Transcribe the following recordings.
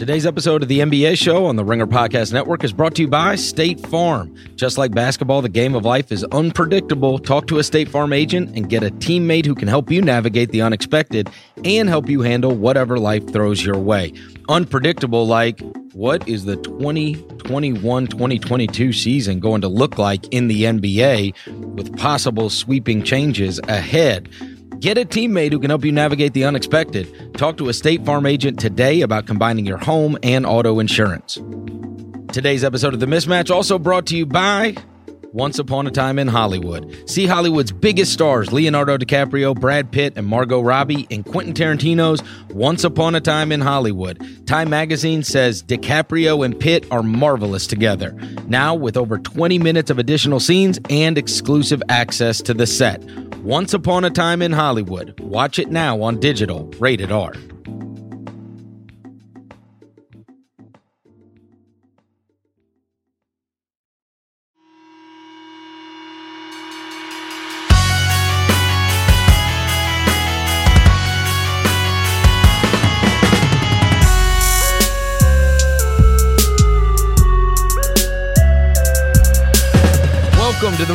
Today's episode of the NBA show on the Ringer Podcast Network is brought to you by State Farm. Just like basketball, the game of life is unpredictable. Talk to a State Farm agent and get a teammate who can help you navigate the unexpected and help you handle whatever life throws your way. Unpredictable, like what is the 2021 2022 season going to look like in the NBA with possible sweeping changes ahead? Get a teammate who can help you navigate the unexpected. Talk to a State Farm agent today about combining your home and auto insurance. Today's episode of The Mismatch also brought to you by Once Upon a Time in Hollywood. See Hollywood's biggest stars, Leonardo DiCaprio, Brad Pitt, and Margot Robbie, in Quentin Tarantino's Once Upon a Time in Hollywood. Time magazine says DiCaprio and Pitt are marvelous together. Now, with over 20 minutes of additional scenes and exclusive access to the set. Once Upon a Time in Hollywood. Watch it now on digital, rated R.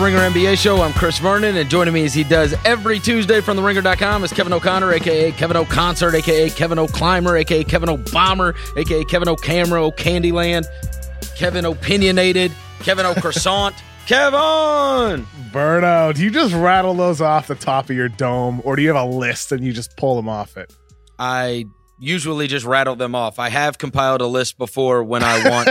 Ringer NBA show. I'm Chris Vernon, and joining me as he does every Tuesday from TheRinger.com is Kevin O'Connor, aka Kevin O'Concert, aka Kevin O'Climber, aka Kevin O'Bomber, aka Kevin O'Camera, Candyland, Kevin Opinionated, Kevin O'Croissant. Kevin! Burnout. Do you just rattle those off the top of your dome, or do you have a list and you just pull them off it? I usually just rattle them off. I have compiled a list before when I want,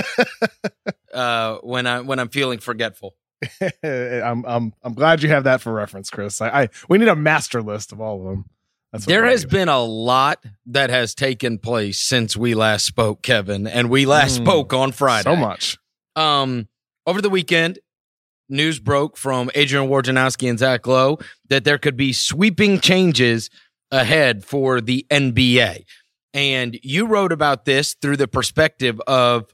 uh, when I when I'm feeling forgetful. I'm I'm I'm glad you have that for reference, Chris. I, I we need a master list of all of them. That's there has been a lot that has taken place since we last spoke, Kevin, and we last mm, spoke on Friday. So much. Um, over the weekend, news broke from Adrian Wojnarowski and Zach Lowe that there could be sweeping changes ahead for the NBA. And you wrote about this through the perspective of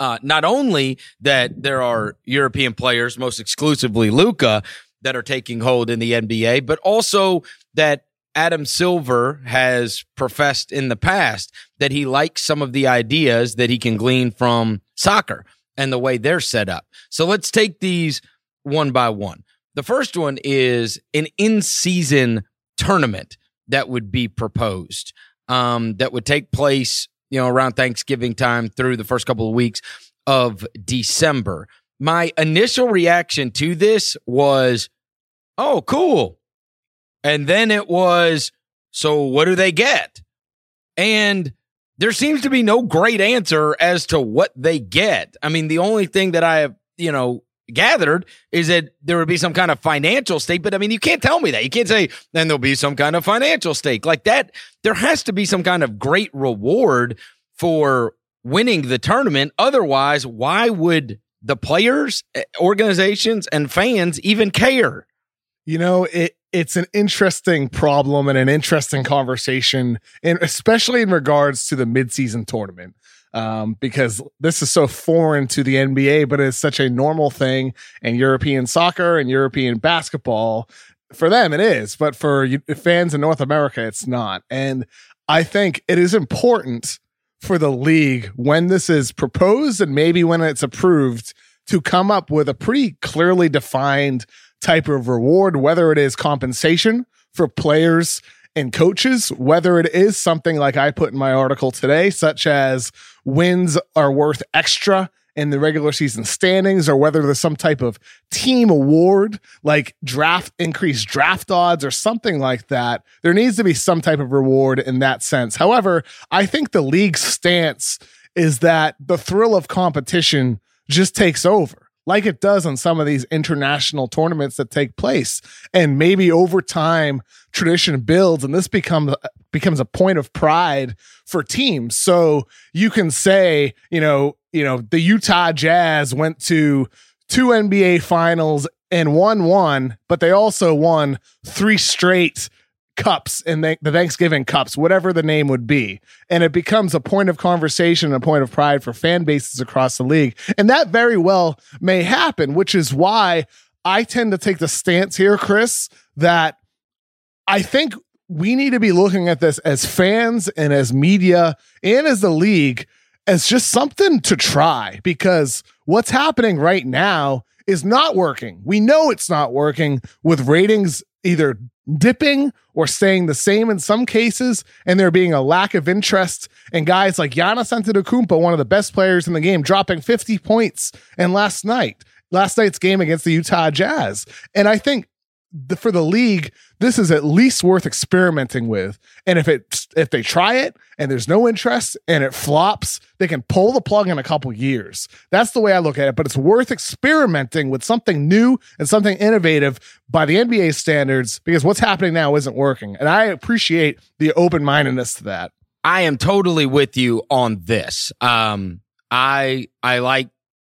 uh, not only that there are European players, most exclusively Luka, that are taking hold in the NBA, but also that Adam Silver has professed in the past that he likes some of the ideas that he can glean from soccer and the way they're set up. So let's take these one by one. The first one is an in season tournament that would be proposed um, that would take place you know, around Thanksgiving time through the first couple of weeks of December. My initial reaction to this was, oh, cool. And then it was, so what do they get? And there seems to be no great answer as to what they get. I mean, the only thing that I have, you know, gathered is that there would be some kind of financial stake. But I mean, you can't tell me that. You can't say, then there'll be some kind of financial stake like that. There has to be some kind of great reward for winning the tournament. Otherwise, why would the players, eh, organizations, and fans even care? You know, it, it's an interesting problem and an interesting conversation, and especially in regards to the midseason tournament um, because this is so foreign to the NBA, but it's such a normal thing in European soccer and European basketball. For them, it is, but for fans in North America, it's not. And I think it is important for the league when this is proposed and maybe when it's approved to come up with a pretty clearly defined type of reward, whether it is compensation for players and coaches, whether it is something like I put in my article today, such as wins are worth extra in the regular season standings, or whether there's some type of team award like draft increased draft odds or something like that. There needs to be some type of reward in that sense. However, I think the league's stance is that the thrill of competition just takes over like it does on some of these international tournaments that take place. And maybe over time, tradition builds and this becomes becomes a point of pride for teams. So you can say, you know, you know, the Utah Jazz went to two NBA finals and won one, but they also won three straight cups and the, Thanksgiving cups, whatever the name would be. And it becomes a point of conversation, and a point of pride for fan bases across the league. And that very well may happen, which is why I tend to take the stance here, Chris, that I think we need to be looking at this as fans and as media and as the league as just something to try because what's happening right now is not working. We know it's not working with ratings either dipping or staying the same in some cases, and there being a lack of interest. And guys like Giannis Antetokounmpo, one of the best players in the game, dropping 50 points. And last night, last night's game against the Utah Jazz. And I think the, for the league, this is at least worth experimenting with. And if it if they try it and there's no interest and it flops, they can pull the plug in a couple years. That's the way I look at it. But it's worth experimenting with something new and something innovative by the NBA standards because what's happening now isn't working. And I appreciate the open mindedness to that. I am totally with you on this. Um, I I like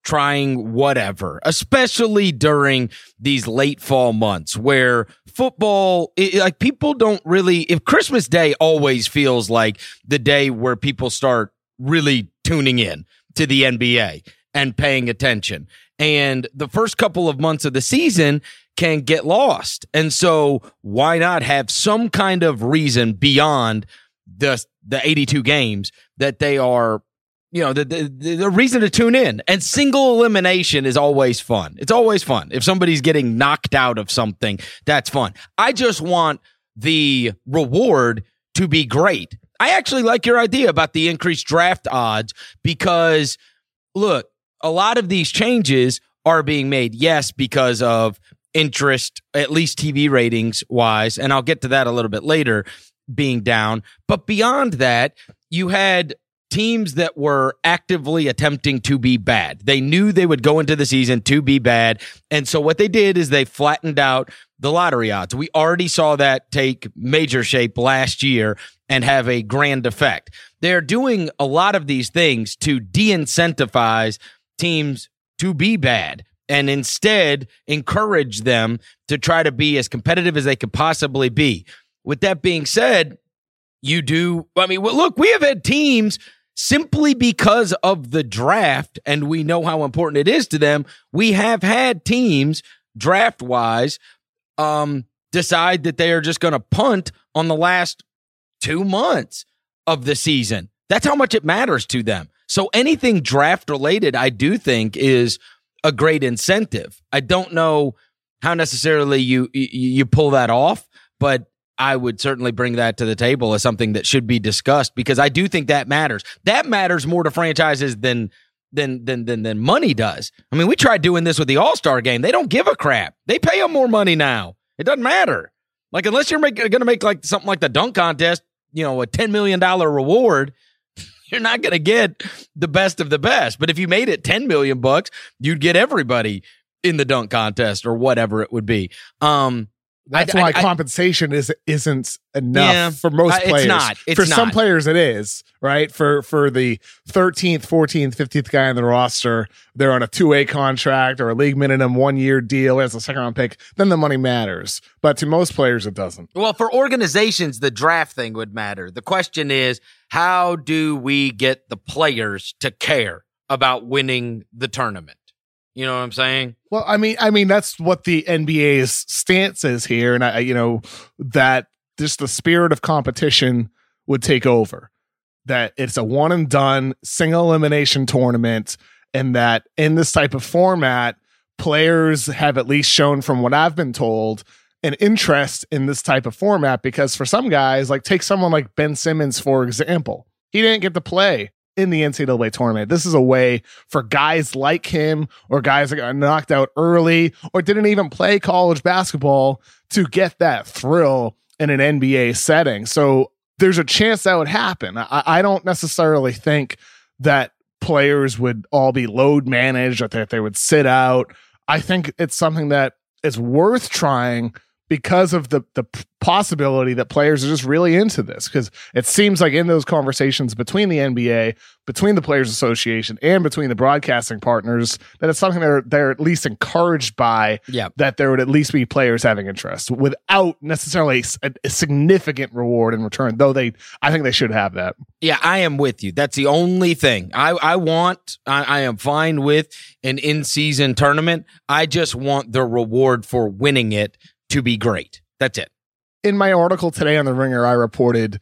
trying whatever, especially during these late fall months where football, it, like people don't really, if Christmas Day always feels like the day where people start really tuning in to the NBA and paying attention. And the first couple of months of the season can get lost. And so why not have some kind of reason beyond the, the 82 games that they are you know, the, the, the reason to tune in. And single elimination is always fun. It's always fun. If somebody's getting knocked out of something, that's fun. I just want the reward to be great. I actually like your idea about the increased draft odds because look, a lot of these changes are being made, yes, because of interest, at least TV ratings wise. And I'll get to that a little bit later being down. But beyond that, you had teams that were actively attempting to be bad. They knew they would go into the season to be bad. And so what they did is they flattened out the lottery odds. We already saw that take major shape last year and have a grand effect. They're doing a lot of these things to de incentivize teams to be bad and instead encourage them to try to be as competitive as they could possibly be. With that being said, you do, I mean, look, we have had teams simply because of the draft, and we know how important it is to them. We have had teams draft wise um, decide that they are just going to punt on the last two months of the season. That's how much it matters to them. So anything draft related, I do think is a great incentive. I don't know how necessarily you you pull that off, but I would certainly bring that to the table as something that should be discussed because I do think that matters. That matters more to franchises than than than than than money does. I mean, we tried doing this with the All Star game. They don't give a crap. They pay them more money now. It doesn't matter. Like unless you're going to make like something like the dunk contest, you know, a ten million dollar reward, you're not going to get the best of the best. But if you made it ten million bucks, you'd get everybody in the dunk contest or whatever it would be. Um, that's I, why I, compensation is isn't enough yeah, for most players. It's not. It's for not. some players, it is right. For for the thirteenth, fourteenth, fifteenth guy on the roster, they're on a two way contract or a league minimum one year deal as a second round pick. Then the money matters, but to most players, it doesn't. Well, for organizations, the draft thing would matter. The question is, how do we get the players to care about winning the tournament? You know what I'm saying? Well, I mean, I mean that's what the NBA's stance is here, and I, you know, that just the spirit of competition would take over. That it's a one and done single elimination tournament, and that in this type of format, players have at least shown, from what I've been told, an interest in this type of format because for some guys, like take someone like Ben Simmons, for example, he didn't get to play in the NCAA tournament. This is a way for guys like him or guys that got knocked out early or didn't even play college basketball to get that thrill in an NBA setting. So there's a chance that would happen. I, I don't necessarily think that players would all be load managed or that they would sit out. I think it's something that is worth trying because of the the possibility that players are just really into this because it seems like in those conversations between the NBA, between the Players Association, and between the broadcasting partners, that it's something they're they're at least encouraged by. Yeah. that there would at least be players having interest without necessarily a, a significant reward in return. Though they, I think they should have that. Yeah, I am with you. That's the only thing I I want. I, I am fine with an in season tournament. I just want the reward for winning it to be great. That's it. in my article today on the Ringer, I reported.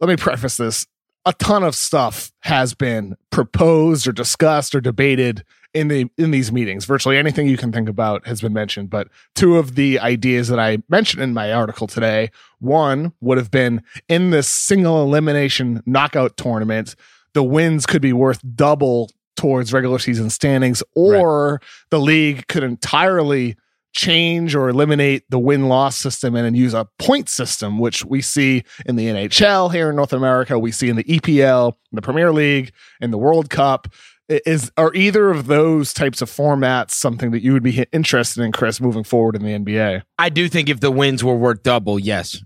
Let me preface this: a ton of stuff has been proposed or discussed or debated in the in these meetings. Virtually anything you can think about has been mentioned. But two of the ideas that I mentioned in my article today, one would have been in this single elimination knockout tournament, the wins could be worth double towards regular season standings, or right. the league could entirely change or eliminate the win loss system and use a point system, which we see in the NHL here in North America, we see in the EPL, in the Premier League, in the World Cup. Is are either of those types of formats something that you would be interested in, Chris, moving forward in the NBA? I do think if the wins were worth double, yes.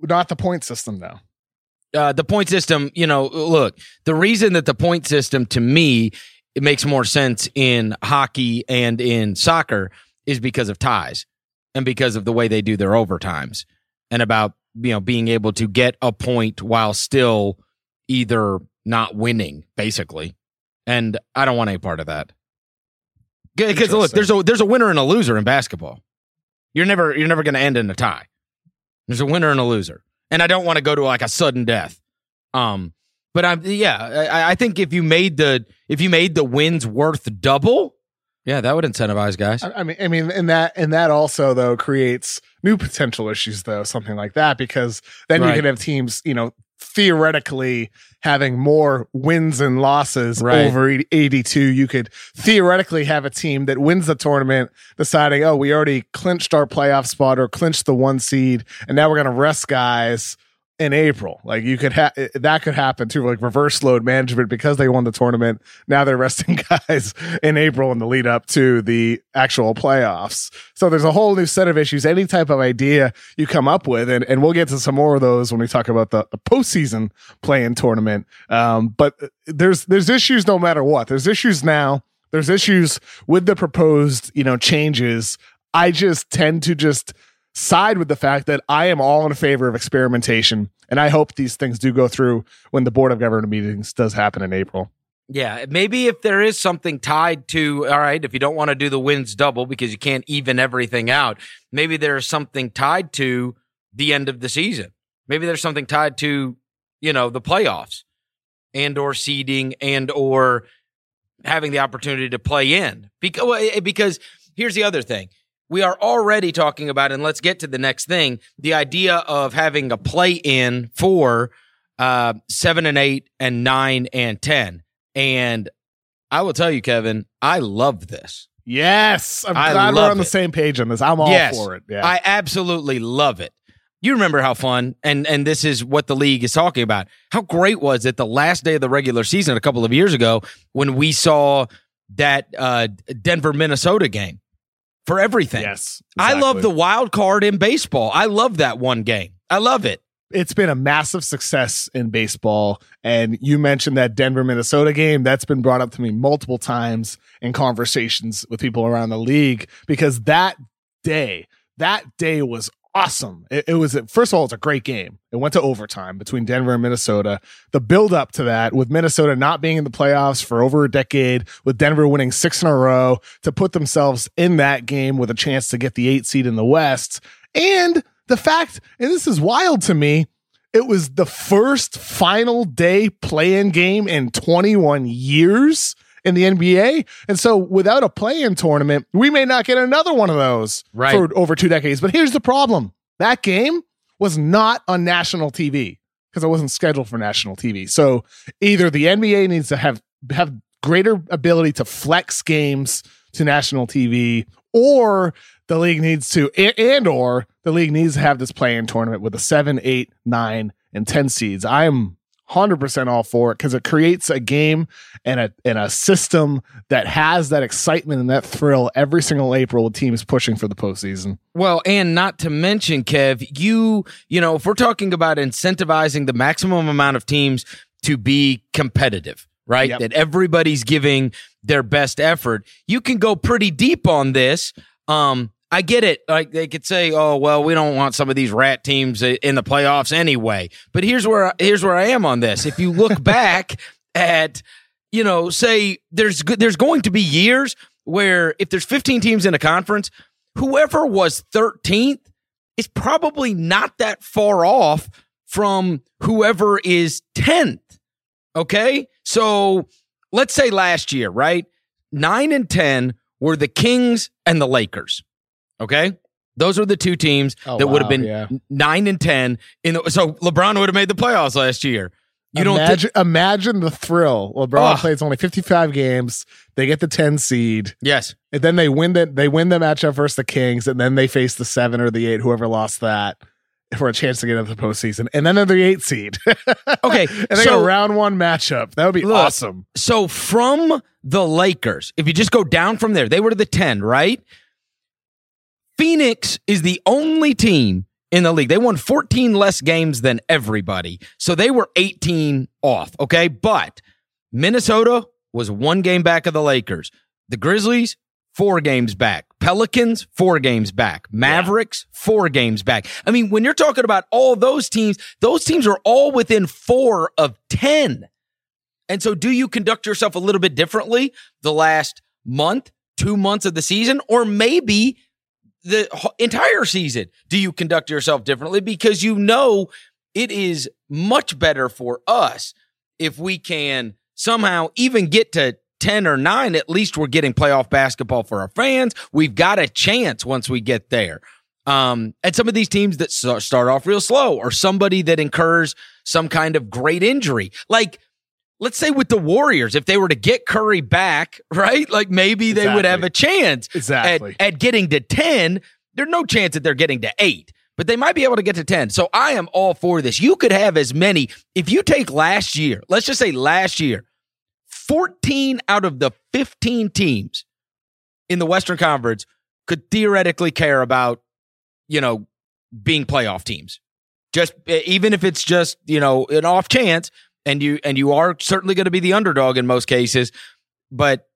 Not the point system, though. Uh, the point system, you know, look, the reason that the point system to me it makes more sense in hockey and in soccer is because of ties and because of the way they do their overtimes and about you know being able to get a point while still either not winning basically. And i don't want any part of that. Because look there's a there's a winner and a loser in basketball. You're never you're never going to end in a tie. There's a winner and a loser. And i don't want to go to like a sudden death. Um but i'm yeah I, I think if you made the if you made the wins worth double yeah, that would incentivize guys. I, mean, I mean, and that and that also though creates new potential issues though, something like that, because then right. you can have teams, you know, theoretically having more wins and losses right. over 82 you could theoretically have a team that wins the tournament deciding oh we already clinched our playoff spot or clinched the one seed and now we're going to rest guys in April. Like you could have that could happen too, like reverse load management because they won the tournament. Now they're resting guys in April in the lead up to the actual playoffs. So there's a whole new set of issues. Any type of idea you come up with, and, and we'll get to some more of those when we talk about the, the postseason play-in tournament. Um, but there's there's issues no matter what. There's issues now. There's issues with the proposed, you know, changes. I just tend to just side with the fact that I am all in favor of experimentation. And I hope these things do go through when the Board of Governor meetings does happen in April. Yeah, maybe if there is something tied to, all right, if you don't want to do the wins double because you can't even everything out, maybe there's something tied to the end of the season. Maybe there's something tied to, you know, the playoffs and or seeding and or having the opportunity to play in. Because, eh, because here's the other thing we are already talking about, and let's get to the next thing the idea of having a play in for uh, seven and eight and nine and 10. And I will tell you, Kevin, I love this. Yes. I'm I glad we're on it. the same page on this. I'm all yes, for it. Yeah. I absolutely love it. You remember how fun, and and this is what the league is talking about. How great was it the last day of the regular season a couple of years ago when we saw that uh, Denver Minnesota game? For everything. Yes. Exactly. I love the wild card in baseball. I love that one game. I love it. It's been a massive success in baseball. And you mentioned that Denver, Minnesota game. That's been brought up to me multiple times in conversations with people around the league because that day, that day was awesome. It, it, was first of all, it's a great game. It went to overtime between Denver and Minnesota. The build up to that, with Minnesota not being in the playoffs for over a decade, with Denver winning six in a row to put themselves in that game with a chance to get the eight seed in the West, and the fact, and this is wild to me. It was the first final day play in game in 21 years in the NBA. And so without a play-in tournament, we may not get another one of those right. for over two decades. But here's the problem. That game was not on national TV because it wasn't scheduled for national TV. So either the NBA needs to have have greater ability to flex games to national TV or the league needs to and or the league needs to have this play-in tournament with a 7, 8, 9 and 10 seeds. I'm 100% all for it because it creates a game and a and a system that has that excitement and that thrill every single April with teams pushing for the postseason. Well, and not to mention, Kev, you you know if we're talking about incentivizing the maximum amount of teams to be competitive, right? Yep. That everybody's giving their best effort. You can go pretty deep on this. Um, I get it. Like they could say, "Oh, well, we don't want some of these rat teams in the playoffs anyway." But here's where I, here's where I am on this. If you look back at, you know, say there's there's going to be years where if there's 15 teams in a conference, whoever was 13th is probably not that far off from whoever is 10th. Okay. So let's say last year, right? Nine and 10 were the Kings and the Lakers. Okay. Those are the two teams Oh, that would have been yeah. nine and 10 in the, so LeBron would have made the playoffs last year. You don't thi- imagine, imagine the thrill. LeBron Ugh. plays only 55 games. They get the 10 seed, yes. and then they win the they win the matchup versus the Kings, and then they face the seven or the eight, whoever lost that, for a chance to get into the postseason. And then they're the eight seed. Okay, and they so- a round one matchup. That would be Look, awesome. So from the Lakers, if you just go down from there, they were to the 10, right? Phoenix is the only team in the league. They won 14 less games than everybody. So they were 18 off, okay? But Minnesota was one game back of the Lakers. The Grizzlies, four games back. Pelicans, four games back. Mavericks, four games back. I mean, when you're talking about all those teams, those teams are all within four of 10. And so, do you conduct yourself a little bit differently the last month, two months of the season, or maybe the entire season? Do you conduct yourself differently? Because you know it is much better for us if we can somehow even get to 10 or 9 at least we're getting playoff basketball for our fans. We've got a chance once we get there. Um, and some of these teams that start off real slow or somebody that incurs some kind of great injury. Like let's say with the warriors if they were to get curry back right? Like maybe they would have a chance Exactly. at, at getting to 10 there's no chance that they're getting to 8 but they might be able to get to 10 so i am all for this. You could have as many. If you take last year let's just say last year 14 out of the 15 teams in the western conference could theoretically care about you know being playoff teams. Just even if it's just you know an off chance and you and you are certainly going to be the underdog in most cases but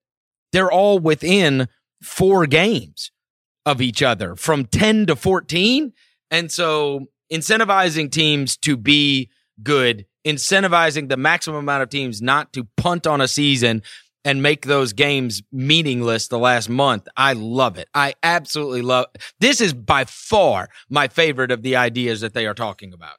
they're all within four games of each other from 10 to 14 and so incentivizing teams to be good incentivizing the maximum amount of teams not to punt on a season and make those games meaningless the last month. I love it. I absolutely love this is by far my favorite of the ideas that they are talking about.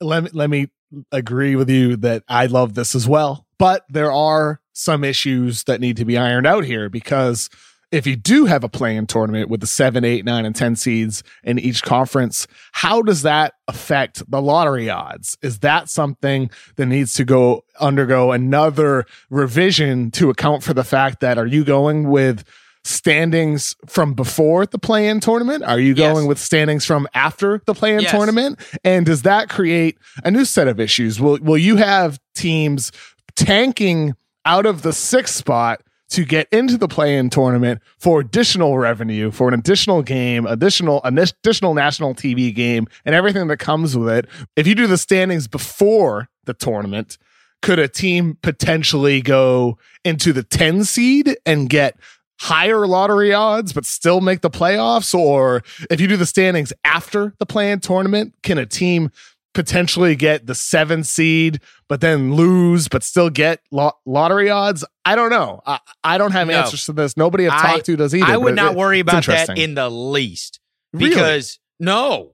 Let me let me agree with you that I love this as well. But there are some issues that need to be ironed out here because if you do have a play-in tournament with the seven, eight, nine, and ten seeds in each conference, how does that affect the lottery odds? Is that something that needs to go undergo another revision to account for the fact that are you going with standings from before the play-in tournament? Are you Yes. going with standings from after the play-in Yes. tournament? And does that create a new set of issues? Will will you have teams tanking out of the sixth spot to get into the play-in tournament for additional revenue, for an additional game, additional an additional national TV game, and everything that comes with it? If you do the standings before the tournament, could a team potentially go into the 10 seed and get higher lottery odds but still make the playoffs or if you do the standings after the play-in tournament can a team potentially get the 7 seed but then lose but still get lo- lottery odds i don't know i, I don't have No. answers to this nobody i've talked to does either I would it- not worry about that in the least Really? because no,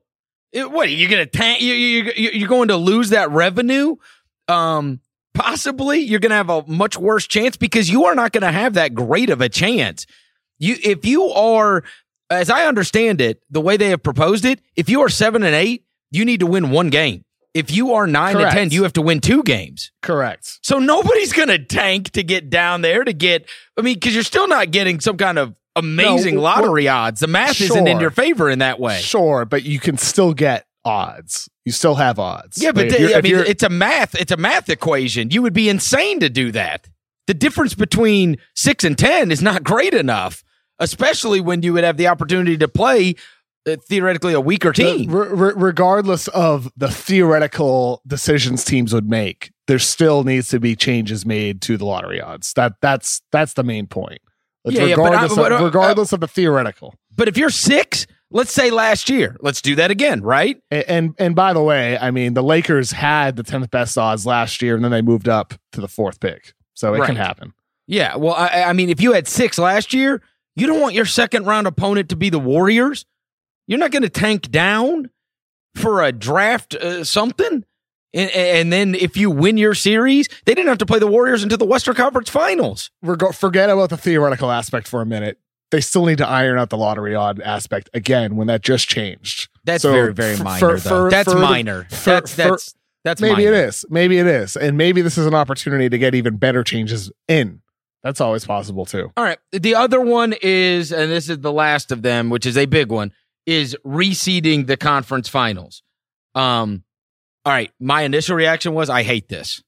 It- what you're gonna tank? You, you, you, you're going to lose that revenue. Um, possibly you're gonna have a much worse chance because you are not gonna have that great of a chance. You if you are, as I understand it, the way they have proposed it, if you are seven and eight, you need to win one game. If you are nine Correct. and ten, you have to win two games. correct So nobody's going to tank to get down there to get, I mean, because you're still not getting some kind of amazing No, lottery odds. The math isn't in your favor in that way. sure but you can still get odds you still have odds Yeah, but Like, the- I mean, it's a math, it's a math equation. You would be insane to do that. The difference between six and 10 is not great enough, especially when you would have the opportunity to play uh, theoretically a weaker team. Re- re- regardless of the theoretical decisions teams would make, there still needs to be changes made to the lottery odds. That that's that's the main point. It's Yeah, yeah, but I- regardless, but, uh, of, regardless of the theoretical. but if you're six, let's say last year, let's do that again, right? A- And and by the way, I mean the Lakers had the tenth best odds last year, and then they moved up to the fourth pick, so it can happen. Yeah. Well, I, I mean, if you had six last year, you don't want your second round opponent to be the Warriors. You're not going to tank down for a draft uh, something. And, and, then if you win your series, they didn't have to play the Warriors until the Western Conference Finals. Forget about the theoretical aspect for a minute. They still need to iron out the lottery odd aspect again when that just changed. That's so very, very minor. For, for, that's for minor. The, that's, that's, that's maybe minor. it is. Maybe it is. And maybe this is an opportunity to get even better changes in. That's always possible too. All right. The other one is, and this is the last of them, which is a big one, is reseeding the conference finals. Um, all right. My initial reaction was, I hate this.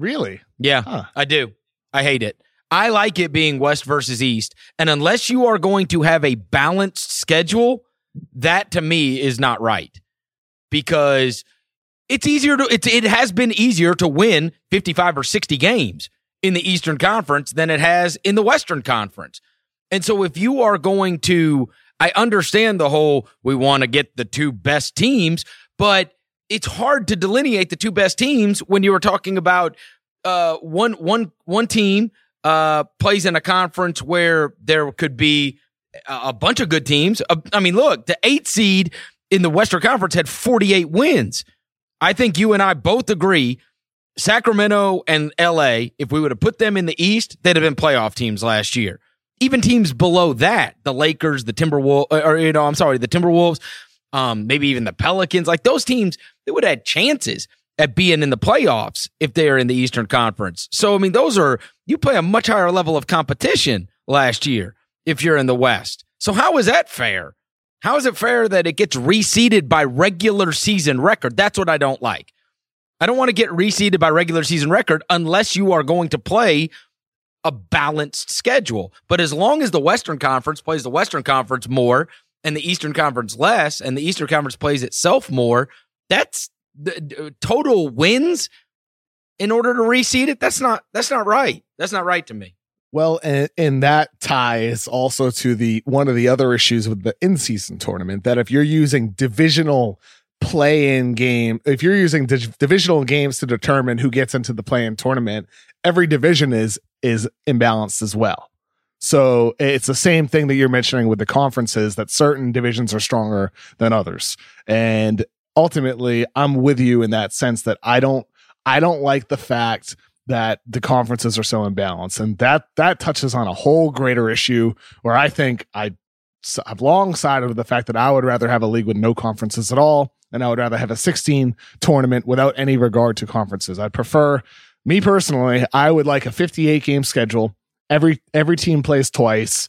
Really? Yeah, huh. I do. I hate it. I like it being West versus East. And unless you are going to have a balanced schedule, that to me is not right because it's easier to, it's, it has been easier to win 55 or 60 games in the Eastern Conference than it has in the Western Conference. And so if you are going to, I understand the whole, we want to get the two best teams, but it's hard to delineate the two best teams when you were talking about uh, one, one, one team uh, plays in a conference where there could be a bunch of good teams. Uh, I mean, look, the eight seed in the Western Conference had 48 wins. I think you and I both agree Sacramento and LA, if we would have put them in the East, they'd have been playoff teams last year. Even teams below that, the Lakers, the Timberwolves, or, you know, I'm sorry, the Timberwolves, um, maybe even the Pelicans, like those teams, they would have had chances at being in the playoffs if they're in the Eastern Conference. So, I mean, those are, you play a much higher level of competition last year if you're in the West. So, how is that fair? How is it fair that it gets reseeded by regular season record? That's what I don't like. I don't want to get reseeded by regular season record unless you are going to play a balanced schedule. But as long as the Western Conference plays the Western Conference more and the Eastern Conference less, and the Eastern Conference plays itself more, that's the uh, total wins in order to reseed it. That's not that's not right. That's not right to me. Well, and, and that ties also to the one of the other issues with the in-season tournament that if you're using divisional play-in game, if you're using divisional games to determine who gets into the play-in tournament, every division is is imbalanced as well. So it's the same thing that you're mentioning with the conferences that certain divisions are stronger than others. And ultimately, I'm with you in that sense that I don't I don't like the fact that the conferences are so imbalanced and that that touches on a whole greater issue where I think I I've long sided with the fact that I would rather have a league with no conferences at all and I would rather have a 16 tournament without any regard to conferences. I'd prefer me personally, I would like a 58 game schedule. Every every team plays twice,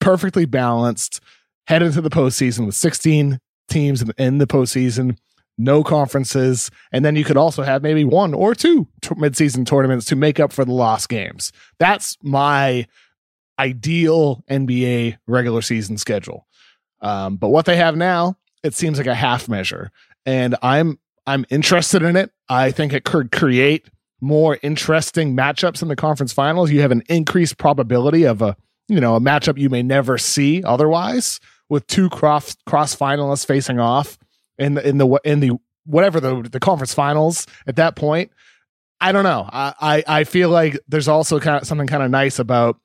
perfectly balanced. Head into the postseason with 16 teams in the, postseason, no conferences, and then you could also have maybe one or two t- midseason tournaments to make up for the lost games. That's my ideal NBA regular season schedule. Um, but what they have now it seems like a half measure. And i'm i'm interested in it. I think it could create more interesting matchups in the conference finals. You have an increased probability of a you know a matchup you may never see otherwise with two cross cross finalists facing off in the in the in the whatever the the conference finals at that point i don't know i i, I feel like there's also kind of something kind of nice about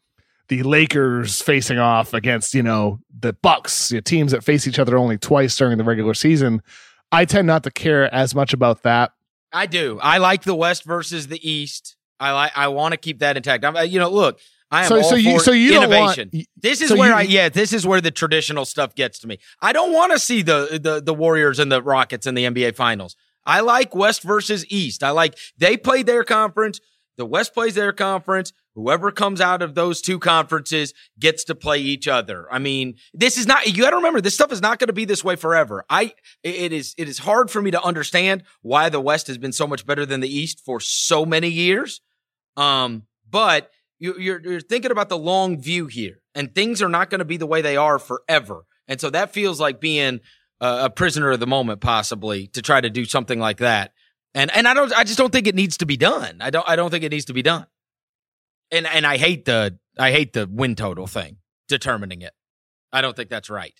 the Lakers facing off against, you know, the Bucks, know, teams that face each other only twice during the regular season. I tend not to care as much about that. I do. I like the West versus the East. I like. I want to keep that intact. I'm, uh, you know, look, I am so, all so you, for so you innovation. Want, this is so where you, I yeah, this is where the traditional stuff gets to me. I don't want to see the, the the Warriors and the Rockets in the NBA Finals. I like West versus East. I like they play their conference. The West plays their conference. Whoever comes out of those two conferences gets to play each other. I mean, this is not, you got to remember, this stuff is not going to be this way forever. I, it is, it is hard for me to understand why the West has been so much better than the East for so many years. Um, but you, you're, you're thinking about the long view here and things are not going to be the way they are forever. And so that feels like being a, a prisoner of the moment, possibly to try to do something like that. And and I don't I just don't think it needs to be done. I don't I don't think it needs to be done. And and I hate the I hate the win total thing determining it. I don't think that's right.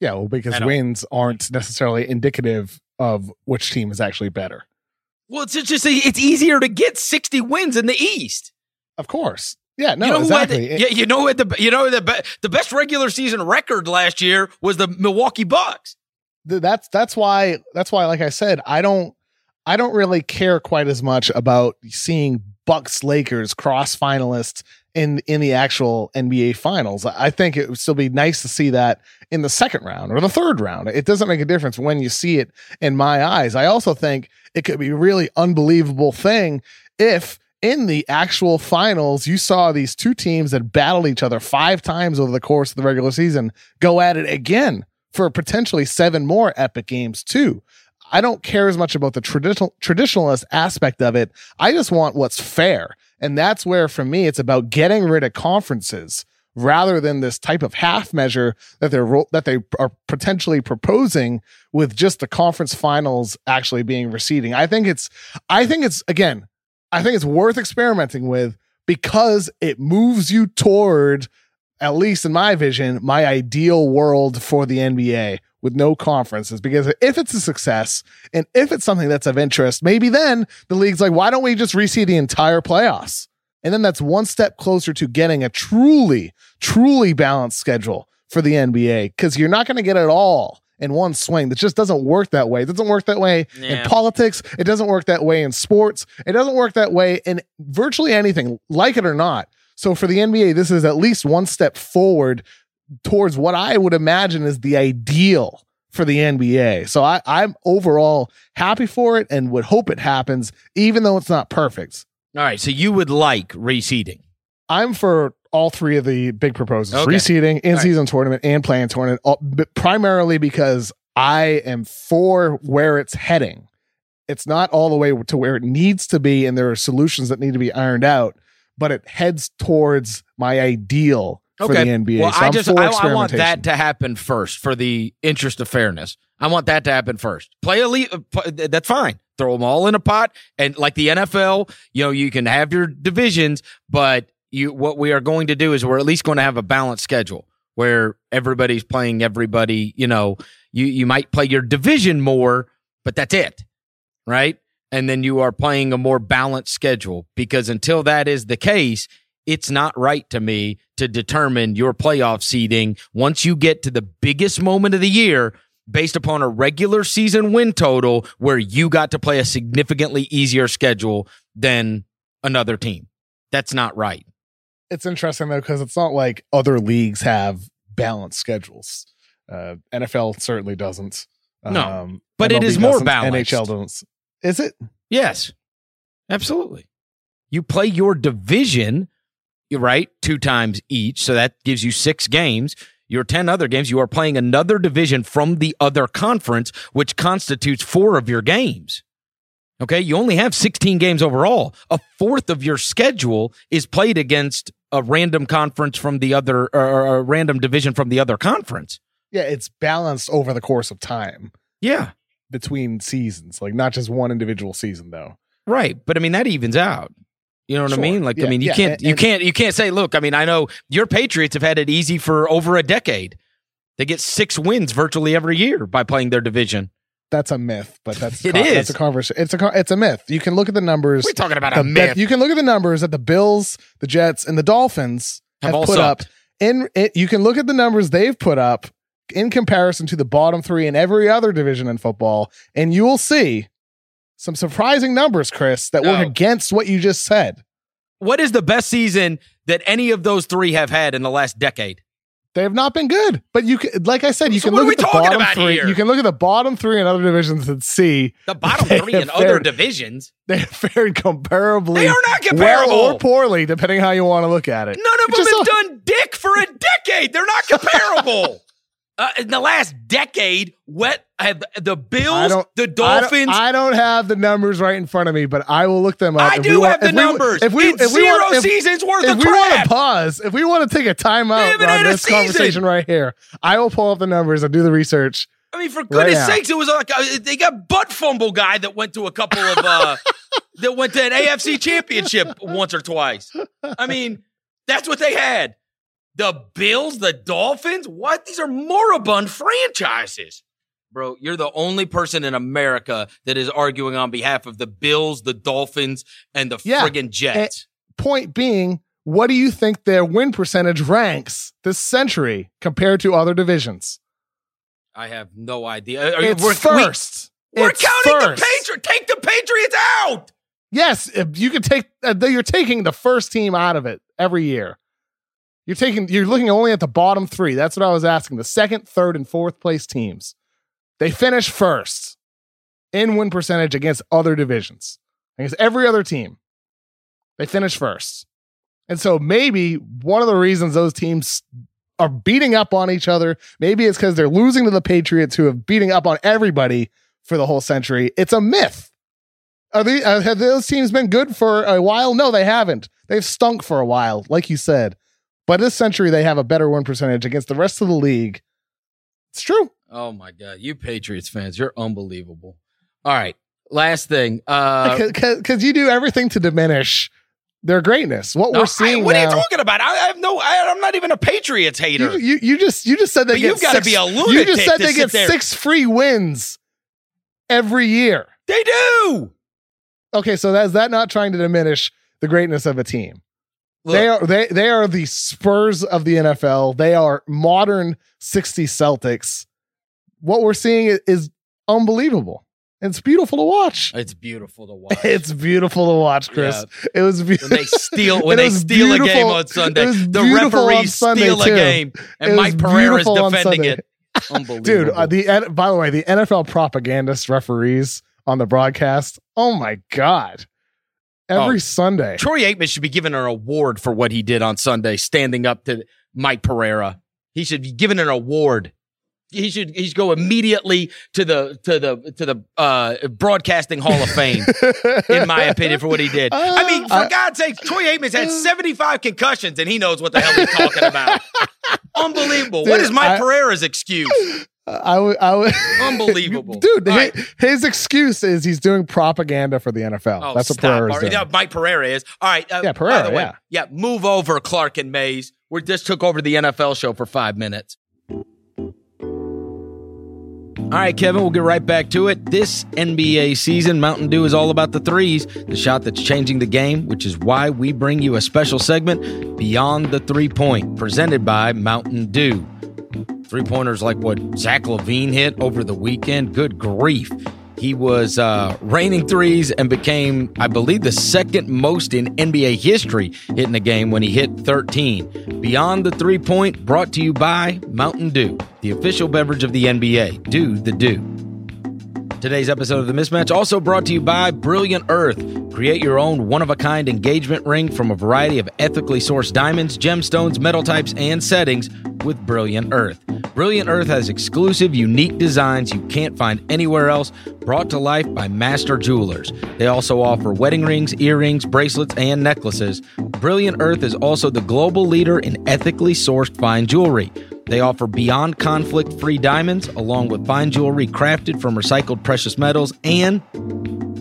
Yeah, well because wins aren't necessarily indicative of which team is actually better. Well, it's just it's easier to get 60 wins in the East. Of course. Yeah, no, you know exactly. The, yeah, you know what the you know the be, the best regular season record last year was the Milwaukee Bucks. That's that's why that's why like I said, I don't I don't really care quite as much about seeing Bucks Lakers cross finalists in in the actual NBA finals. I think it would still be nice to see that in the second round or the third round. It doesn't make a difference when you see it in my eyes. I also think it could be a really unbelievable thing if in the actual finals you saw these two teams that battled each other five times over the course of the regular season go at it again for potentially seven more epic games too. I don't care as much about the traditional traditionalist aspect of it. I just want what's fair. And that's where for me it's about getting rid of conferences rather than this type of half measure that they're that they are potentially proposing with just the conference finals actually being reseeding. I think it's I think it's again, I think it's worth experimenting with because it moves you toward at least in my vision, my ideal world for the NBA with no conferences. Because if it's a success and if it's something that's of interest, maybe then the league's like, why don't we just reseed the entire playoffs? And then that's one step closer to getting a truly, truly balanced schedule for the NBA because you're not going to get it all in one swing. That just doesn't work that way. It doesn't work that way yeah. in politics. It doesn't work that way in sports. It doesn't work that way in virtually anything, like it or not. So for the NBA, this is at least one step forward towards what I would imagine is the ideal for the NBA. So I, I'm overall happy for it and would hope it happens, even though it's not perfect. All right. So you would like reseeding? I'm for all three of the big proposals okay. reseeding, in season right. tournament, and play-in tournament, all, primarily because I am for where it's heading. It's not all the way to where it needs to be, and there are solutions that need to be ironed out but it heads towards my ideal for okay. the NBA. Well, so I just I, I, want that to happen first for the interest of fairness. I want that to happen first. Play elite. Uh, that's fine. Throw them all in a pot, and like the NFL, you know, you can have your divisions, but you what we are going to do is we're at least going to have a balanced schedule where everybody's playing everybody. You know, you you might play your division more, but that's it, right? and then you are playing a more balanced schedule because until that is the case, it's not right to me to determine your playoff seeding once you get to the biggest moment of the year based upon a regular season win total where you got to play a significantly easier schedule than another team. That's not right. It's interesting though because it's not like other leagues have balanced schedules. Uh, NFL certainly doesn't. No, um, but MLB it is more balanced. NHL doesn't. Is it? Yes, absolutely. You play your division, right, two times each. So that gives you six games. Your 10 other games, you are playing another division from the other conference, which constitutes four of your games. Okay. You only have 16 games overall. A fourth of your schedule is played against a random conference from the other, or a random division from the other conference. Yeah. It's balanced over the course of time. Yeah between seasons, like not just one individual season though. Right, but I mean that evens out. You know what sure. I mean? Like yeah, I mean you yeah. can't and, you can't you can't say look, I mean I know your Patriots have had it easy for over a decade. They get 6 wins virtually every year by playing their division. That's a myth, but that's it con- is. That's a conversation. It's a it's a myth. You can look at the numbers. We're talking about a myth. You can look at the numbers that the Bills, the Jets, and the Dolphins have, have put up. In it, you can look at the numbers they've put up in comparison to the bottom three in every other division in football, and you will see some surprising numbers, Chris, that work oh. against what you just said. What is the best season that any of those three have had in the last decade? They have not been good, but you can, like I said, you so can look at the bottom three. Here? You can look at the bottom three in other divisions and see the bottom three in fared, other divisions. They have fared comparably. They are not comparable well or poorly, depending how you want to look at it. None of them have a, done dick for a decade. They're not comparable. Uh, in the last decade, what have the Bills, the Dolphins? I don't, I don't, have the numbers right in front of me, but I will look them up. I do have the numbers. If we, if we zero want, if, seasons worth if of we crap. want to pause, if we want to take a timeout on this conversation right here, I will pull up the numbers and do the research. I mean, for goodness right sakes, it was like a, they got butt fumble guy that went to a couple of uh, that went to an AFC championship once or twice. I mean, that's what they had. The Bills, the Dolphins? What? These are moribund franchises. Bro, you're the only person in America that is arguing on behalf of the Bills, the Dolphins, and the yeah, friggin' Jets. Point being, what do you think their win percentage ranks this century compared to other divisions? I have no idea. Are you- It's we're, first. We, are It's counting first. the Patriots. Take the Patriots out. Yes, you could take. Uh, you're taking the first team out of it every year. You're taking. You're looking only at the bottom three. That's what I was asking. The second, third, and fourth place teams. They finish first in win percentage against other divisions. Against every other team, they finish first. And so maybe one of the reasons those teams are beating up on each other, maybe it's because they're losing to the Patriots, who have beating up on everybody for the whole century. It's a myth. Are they, uh, have those teams been good for a while? No, they haven't. They've stunk for a while, like you said. But this century, they have a better win percentage against the rest of the league. It's true. Oh my God, you Patriots fans, you're unbelievable. All right, last thing. Uh, Because you do everything to diminish their greatness. What no, we're seeing I- what are you talking about? I, I have no. I, I'm not even a Patriots hater. You, you, you just you just said they you've gotta be a lunatic. You just said they get there. six free wins every year. they do. Okay, so that's that not trying to diminish the greatness of a team. Look, They are they they are the Spurs of the NFL. They are modern 60 Celtics. What we're seeing is unbelievable. It's beautiful to watch. it's beautiful to watch. It's beautiful to watch, Chris. It was when beautiful. they steal when they steal a game on Sunday. The referees steal a game, and It Mike Pereira is defending it. Unbelievable, Dude, uh, the by the way, the NFL propagandist referees on the broadcast. Oh my god! Every Oh. Sunday, Troy Aikman should be given an award for what he did on Sunday, standing up to Mike Pereira. He should be given an award. He should he should go immediately to the to the to the uh, broadcasting Hall of Fame, in my opinion, for what he did. I mean, for Uh, I- God's sake, Troy Aikman's had seventy five concussions, and he knows what the hell he's talking about. Unbelievable! what Dude, is Mike I- Pereira's excuse? I would, I would, Unbelievable. dude. All hi- right. His excuse is he's doing propaganda for the NFL. Oh, That's what stop. Right, yeah, Mike Pereira is. All right. Uh, Yeah, by Pereira, the way, yeah. yeah. Move over, Clark and Mays. We just took over the NFL show for five minutes. All right, Kevin, we'll get right back to it. This NBA season, Mountain Dew is all about the threes, the shot that's changing the game, which is why we bring you a special segment, Beyond the Three Point, presented by Mountain Dew. Three pointers like what Zach LaVine hit over the weekend. Good grief. He was uh, raining threes and became, I believe, the second most in NBA history hitting a game when he hit 13. Beyond the three point, brought to you by Mountain Dew, the official beverage of the NBA. Do the do. Today's episode of The Mismatch also brought to you by Brilliant Earth. Create your own one of a kind engagement ring from a variety of ethically sourced diamonds, gemstones, metal types, and settings with Brilliant Earth. Brilliant Earth has exclusive, unique designs you can't find anywhere else, brought to life by master jewelers. They also offer wedding rings, earrings, bracelets, and necklaces. Brilliant Earth is also the global leader in ethically sourced fine jewelry. They offer beyond conflict free diamonds, along with fine jewelry crafted from recycled precious metals, and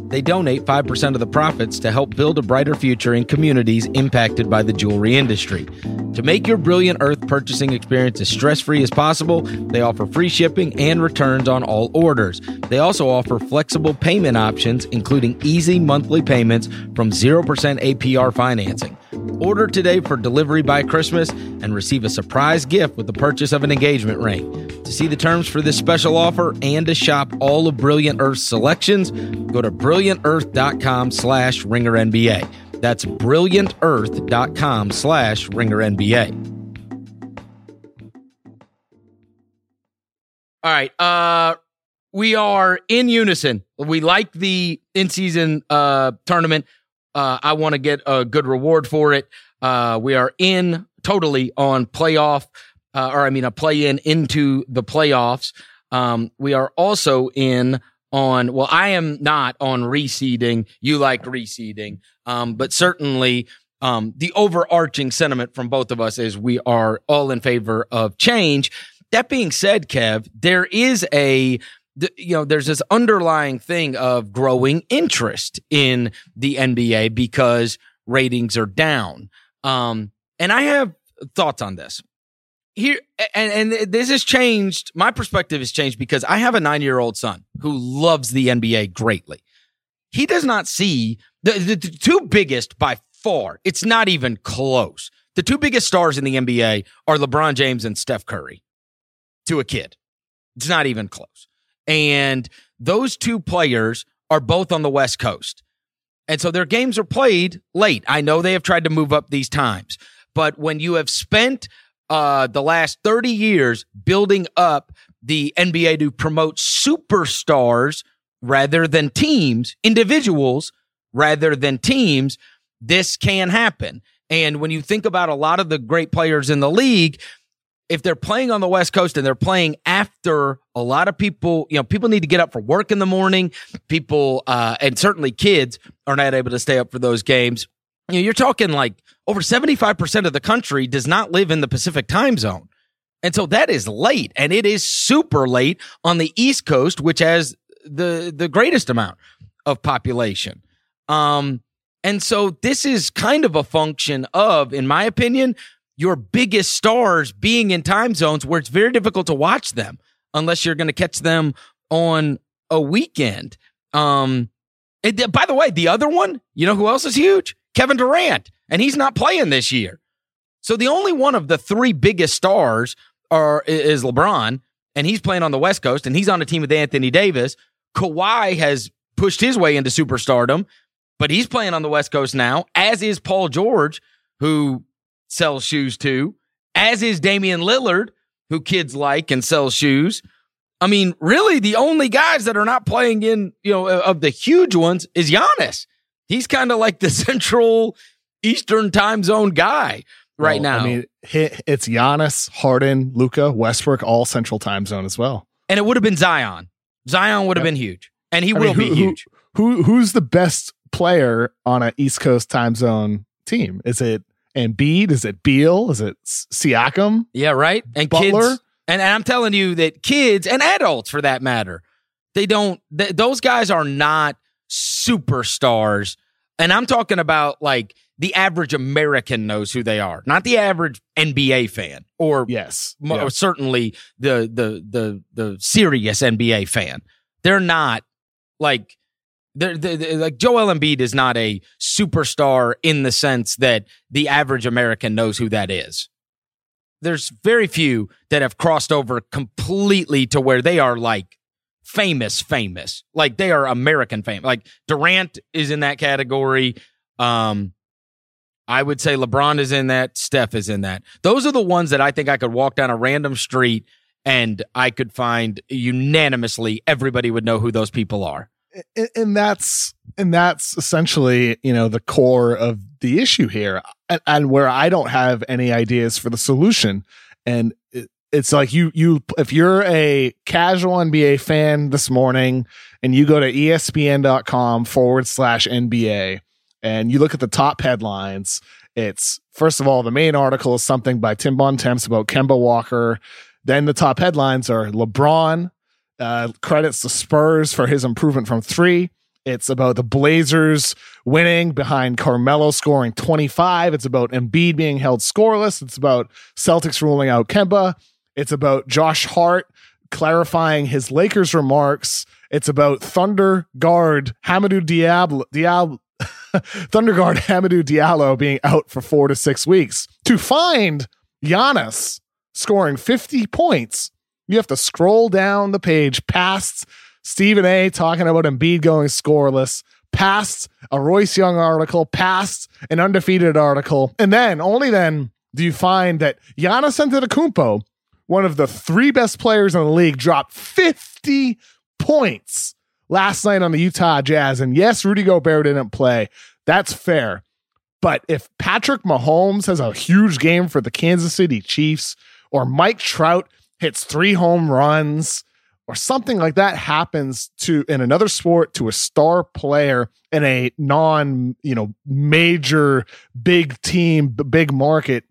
they donate 5% of the profits to help build a brighter future in communities impacted by the jewelry industry. To make your Brilliant Earth purchasing experience as stress free as possible, they offer free shipping and returns on all orders. They also offer flexible payment options, including easy monthly payments from 0% APR financing. Order today for delivery by Christmas and receive a surprise gift with the purchase of an engagement ring. To see the terms for this special offer and to shop all of Brilliant Earth's selections, go to brilliantearth.com slash ringernba. That's brilliantearth.com slash ringernba. All right. Uh we are in unison. We like the in-season uh tournament. Uh I want to get a good reward for it. Uh we are in totally on playoff uh, or I mean a play in into the playoffs. Um we are also in on well I am not on reseeding. You like reseeding. Um but certainly um the overarching sentiment from both of us is we are all in favor of change. That being said, Kev, there is a you know, there's this underlying thing of growing interest in the NBA because ratings are down. Um, and I have thoughts on this here. And, and this has changed. My perspective has changed because I have a nine year old son who loves the NBA greatly. He does not see the, the, the two biggest by far. It's not even close. The two biggest stars in the NBA are LeBron James and Steph Curry to a kid. It's not even close. And those two players are both on the West Coast. And so their games are played late. I know they have tried to move up these times, but when you have spent uh, the last 30 years building up the NBA to promote superstars rather than teams, individuals rather than teams, this can happen. And when you think about a lot of the great players in the league, if they're playing on the West Coast and they're playing after a lot of people, you know, people need to get up for work in the morning. People, uh, and certainly kids are not able to stay up for those games. You know, you're talking like over 75% of the country does not live in the Pacific time zone. And so that is late and it is super late on the East Coast, which has the, the greatest amount of population. Um, and so this is kind of a function of, in my opinion, your biggest stars being in time zones where it's very difficult to watch them unless you're going to catch them on a weekend. Um, by the way, the other one, you know who else is huge? Kevin Durant, and he's not playing this year. So the only one of the three biggest stars are is LeBron, and he's playing on the West Coast, and he's on a team with Anthony Davis. Kawhi has pushed his way into superstardom, but he's playing on the West Coast now, as is Paul George, who sells shoes too, as is Damian Lillard, who kids like and sells shoes. I mean, really, the only guys that are not playing in, you know, of the huge ones is Giannis. He's kind of like the central Eastern time zone guy right well, now. I mean, it's Giannis, Harden, Luka, Westbrook, all central time zone as well. And it would have been Zion. Zion would have yep. been huge, and he I will mean, who, be huge. Who, who who's the best player on an East Coast time zone team? Is it Embiid? Is it Beal? Is it Siakam? Yeah, right. And Butler. Kids, and, and I'm telling you that kids and adults, for that matter, they don't. those guys are not superstars. And I'm talking about like the average American knows who they are, not the average NBA fan, or yes, mo- yeah. certainly the the the the serious NBA fan. They're not like they're, they're, they're, like Joel Embiid is not a superstar in the sense that the average American knows who that is. There's very few that have crossed over completely to where they are like famous, famous. Like they are American famous. Like Durant is in that category. Um, I would say LeBron is in that. Steph is in that. Those are the ones that I think I could walk down a random street and I could find unanimously everybody would know who those people are and that's and that's essentially you know the core of the issue here. And, and where i don't have any ideas for the solution. And it, it's like you you if you're a casual nba fan this morning and you go to espn.com forward slash nba and you look at the top headlines it's first of all the main article is something by tim bontemps about kemba walker. Then the top headlines are lebron uh, credits the Spurs for his improvement from three. It's about the Blazers winning behind Carmelo scoring 25. It's about Embiid being held scoreless. It's about Celtics ruling out Kemba. It's about Josh Hart clarifying his Lakers remarks. It's about Thunder guard Hamidou Diallo, Diallo Thunder guard Hamidou Diallo being out for four to six weeks to find Giannis scoring 50 points you have to scroll down the page past Stephen A talking about Embiid going scoreless, past a Royce Young article, past an undefeated article, and then only then do you find that Giannis Antetokounmpo, one of the three best players in the league, dropped 50 points last night on the Utah Jazz. And yes, Rudy Gobert didn't play. That's fair. But if Patrick Mahomes has a huge game for the Kansas City Chiefs, or Mike Trout hits three home runs or something like that happens to in another sport to a star player in a non you know major big team big market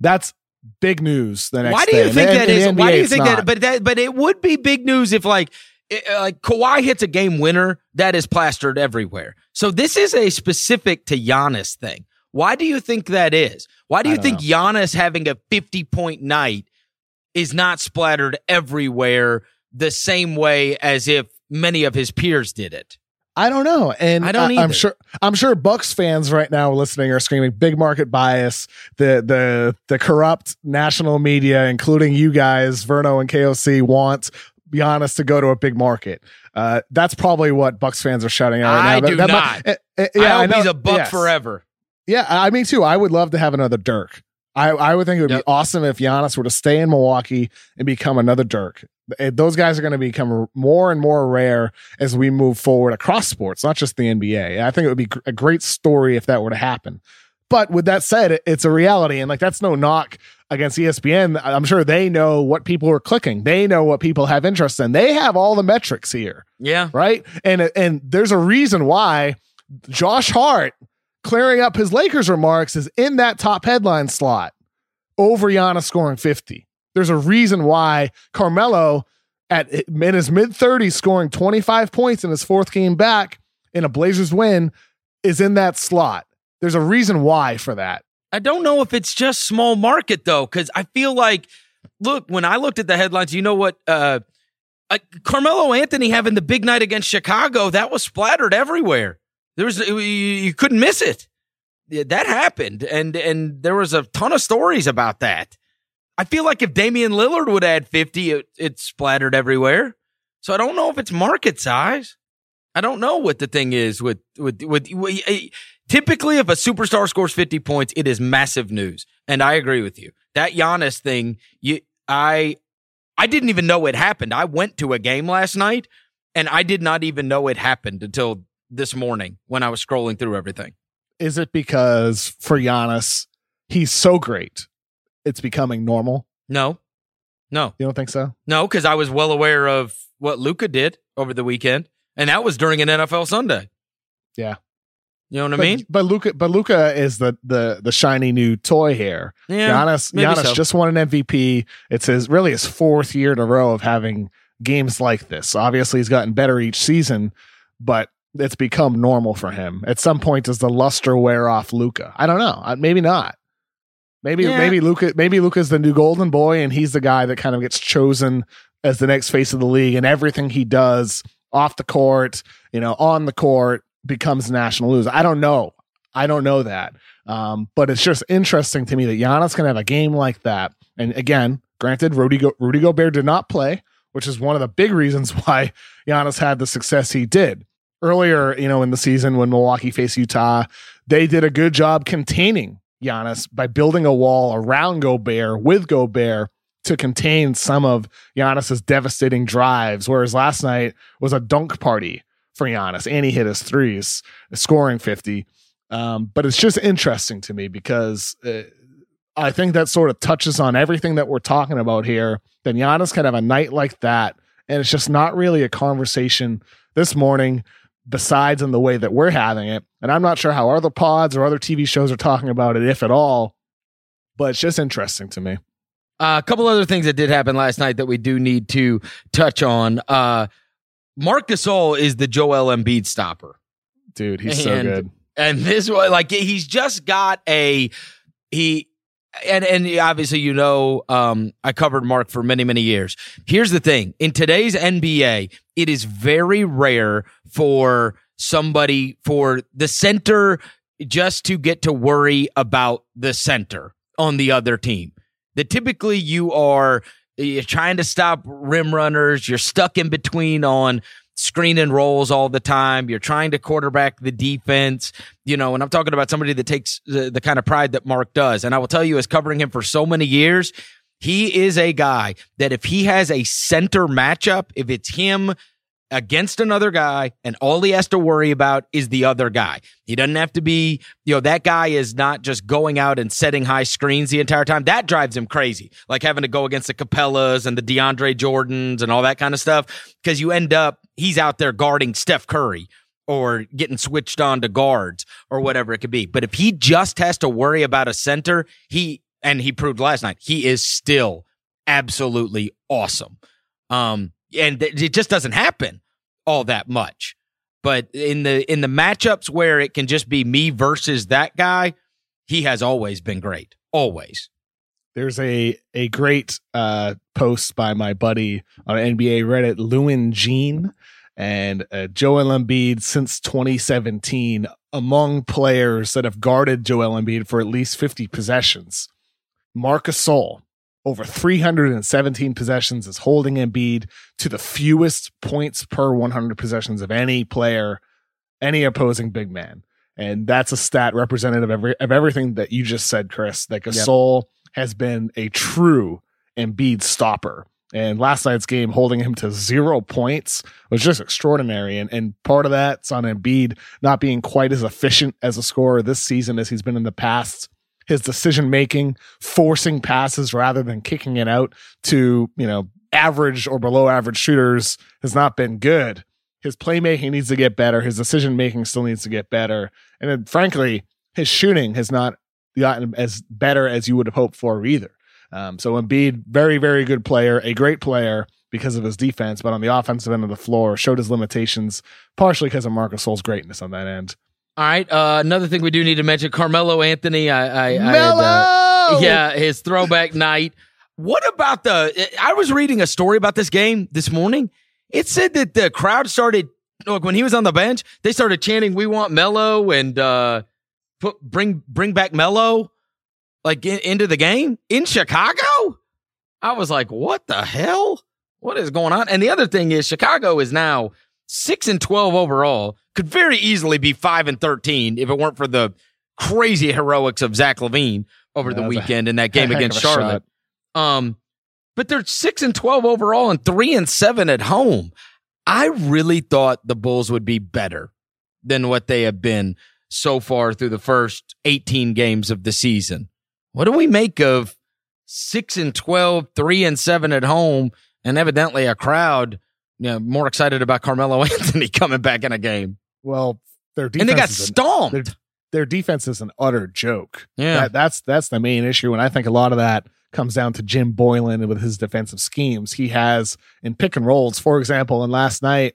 that's big news the next why do you day. think and, that is why do you think not. that but that but it would be big news if like it, like Kawhi hits a game winner that is plastered everywhere so this is a specific to Giannis thing why do you think that is why do you think know. Giannis having a 50 point night is not splattered everywhere the same way as if many of his peers did it. I don't know, and I don't I, am sure I'm sure Bucks fans right now listening are screaming big market bias. The the the corrupt national media, including you guys, Verno and KOC, want Giannis to go to a big market. Uh, that's probably what Bucks fans are shouting out right I now. do That- that not. might- eh, eh, I yeah, hope know- he's a buck yes. forever. Yeah, I mean too. I would love to have another Dirk. I, I would think it would Yep. be awesome if Giannis were to stay in Milwaukee and become another Dirk. Eh, Those guys are going to become more and more rare as we move forward across sports, not just the NBA. I think it would be a great story if that were to happen. But with that said, it's a reality, and like that's no knock against ESPN. I'm sure they know what people are clicking. They know what people have interest in. They have all the metrics here Yeah. right? And and there's a reason why Josh Hart clearing up his Lakers remarks is in that top headline slot over Giannis scoring 50. There's a reason why Carmelo at in his mid 30s scoring 25 points in his fourth game back in a Blazers win is in that slot. There's a reason why for that. I don't know if it's just small market though, because I feel like, look, when I looked at the headlines, you know what? Uh, uh, Carmelo Anthony having the big night against Chicago, that was splattered everywhere. There was you, you couldn't miss it. That happened, and and there was a ton of stories about that. I feel like if Damian Lillard would add fifty, it, it splattered everywhere. So I don't know if it's market size. I don't know what the thing is with with with. with typically, if a superstar scores fifty points, it is massive news, and I agree with you. That Giannis thing, you, I, I didn't even know it happened. I went to a game last night, and I did not even know it happened until this morning when I was scrolling through everything. Is it because for Giannis, he's so great, it's becoming normal? No, no, You don't think so? no, because I was well aware of what Luka did over the weekend, and that was during an NFL Sunday. Yeah. You know what I mean? But Luka, but Luka is the the the shiny new toy here. Yeah. Giannis, Giannis so. just won an MVP. It's his really his fourth year in a row of having games like this. Obviously, he's gotten better each season, but it's become normal for him. At some point, does the luster wear off Luka? I don't know. Maybe not. Maybe Yeah. maybe Luka maybe Luka's the new golden boy, and he's the guy that kind of gets chosen as the next face of the league, and everything he does off the court, you know, on the court becomes national news. I don't know. I don't know that. Um, but it's just interesting to me that Giannis can have a game like that. And again, granted, Rudy, Go- Rudy Gobert did not play, which is one of the big reasons why Giannis had the success he did. Earlier, you know, in the season when Milwaukee faced Utah, they did a good job containing Giannis by building a wall around Gobert with Gobert to contain some of Giannis's devastating drives. Whereas last night was a dunk party for Giannis, and he hit his threes, scoring 50. Um, but it's just interesting to me because uh, I think that sort of touches on everything that we're talking about here. Then Giannis can have a night like that, and it's just not really a conversation this morning, besides in the way that we're having it. And I'm not sure how other pods or other TV shows are talking about it, if at all. But it's just interesting to me. Uh, a couple other things that did happen last night that we do need to touch on. Uh, Marc Gasol is the Joel Embiid stopper. Dude, he's so good. And this one, like he's just got a he and and obviously you know um I covered Marc for many many years. Here's the thing. In today's NBA, it is very rare for somebody for the center just to get to worry about the center on the other team. That typically you are you're trying to stop rim runners, you're stuck in between on screen and rolls all the time. You're trying to quarterback the defense, you know, and I'm talking about somebody that takes the, the kind of pride that Marc does. And I will tell you, as covering him for so many years, he is a guy that if he has a center matchup, if it's him against another guy and all he has to worry about is the other guy. He doesn't have to be, you know, that guy is not just going out and setting high screens the entire time. That drives him crazy. Like having to go against the Capelas and the DeAndre Jordans and all that kind of stuff. Cause you end up, he's out there guarding Steph Curry or getting switched on to guards or whatever it could be. But if he just has to worry about a center, he, and he proved last night, he is still absolutely awesome. Um, and th- it just doesn't happen all that much. But in the in the matchups where it can just be me versus that guy, he has always been great. Always. There's a a great uh, post by my buddy on NBA Reddit, Lewin Jean, And uh, Joel Embiid since 2017 among players that have guarded Joel Embiid for at least 50 possessions. Marc Gasol, over 317 possessions, is holding Embiid to the fewest points per 100 possessions of any player, any opposing big man. And that's a stat representative of, every, of everything that you just said, Chris, that Gasol yep. has been a true Embiid stopper. And last night's game, holding him to zero points was just extraordinary. And, and part of that's on Embiid not being quite as efficient as a scorer this season as he's been in the past. His decision making, forcing passes rather than kicking it out to, you know, average or below average shooters has not been good. His playmaking needs to get better. His decision making still needs to get better. And then, frankly, his shooting has not gotten as better as you would have hoped for either. Um, so Embiid, very, very good player, a great player because of his defense, but on the offensive end of the floor, showed his limitations, partially because of Marcus Gasol's greatness on that end. All right. Uh, another thing we do need to mention: Carmelo Anthony. I, I, Mello! I had, uh, yeah, his throwback night. What about the? I was reading a story about this game this morning. It said that the crowd started. Look, when he was on the bench, they started chanting, "We want Mello," and uh, put bring bring back Mello like in, into the game in Chicago. I was like, what the hell? What is going on? And the other thing is, Chicago is now six and twelve overall. Could very easily be five and thirteen if it weren't for the crazy heroics of Zach LaVine over the weekend a, in that game against Charlotte. Um, but they're six and twelve overall and three and seven at home. I really thought the Bulls would be better than what they have been so far through the first 18 games of the season. What do we make of six and 12, three and seven at home, and evidently a crowd you know, more excited about Carmelo Anthony coming back in a game? Well, their defense and they got stomped. An, their, their, defense is an utter joke. Yeah, that, that's that's the main issue, and I think a lot of that comes down to Jim Boylen with his defensive schemes. He has in pick and rolls, for example, and last night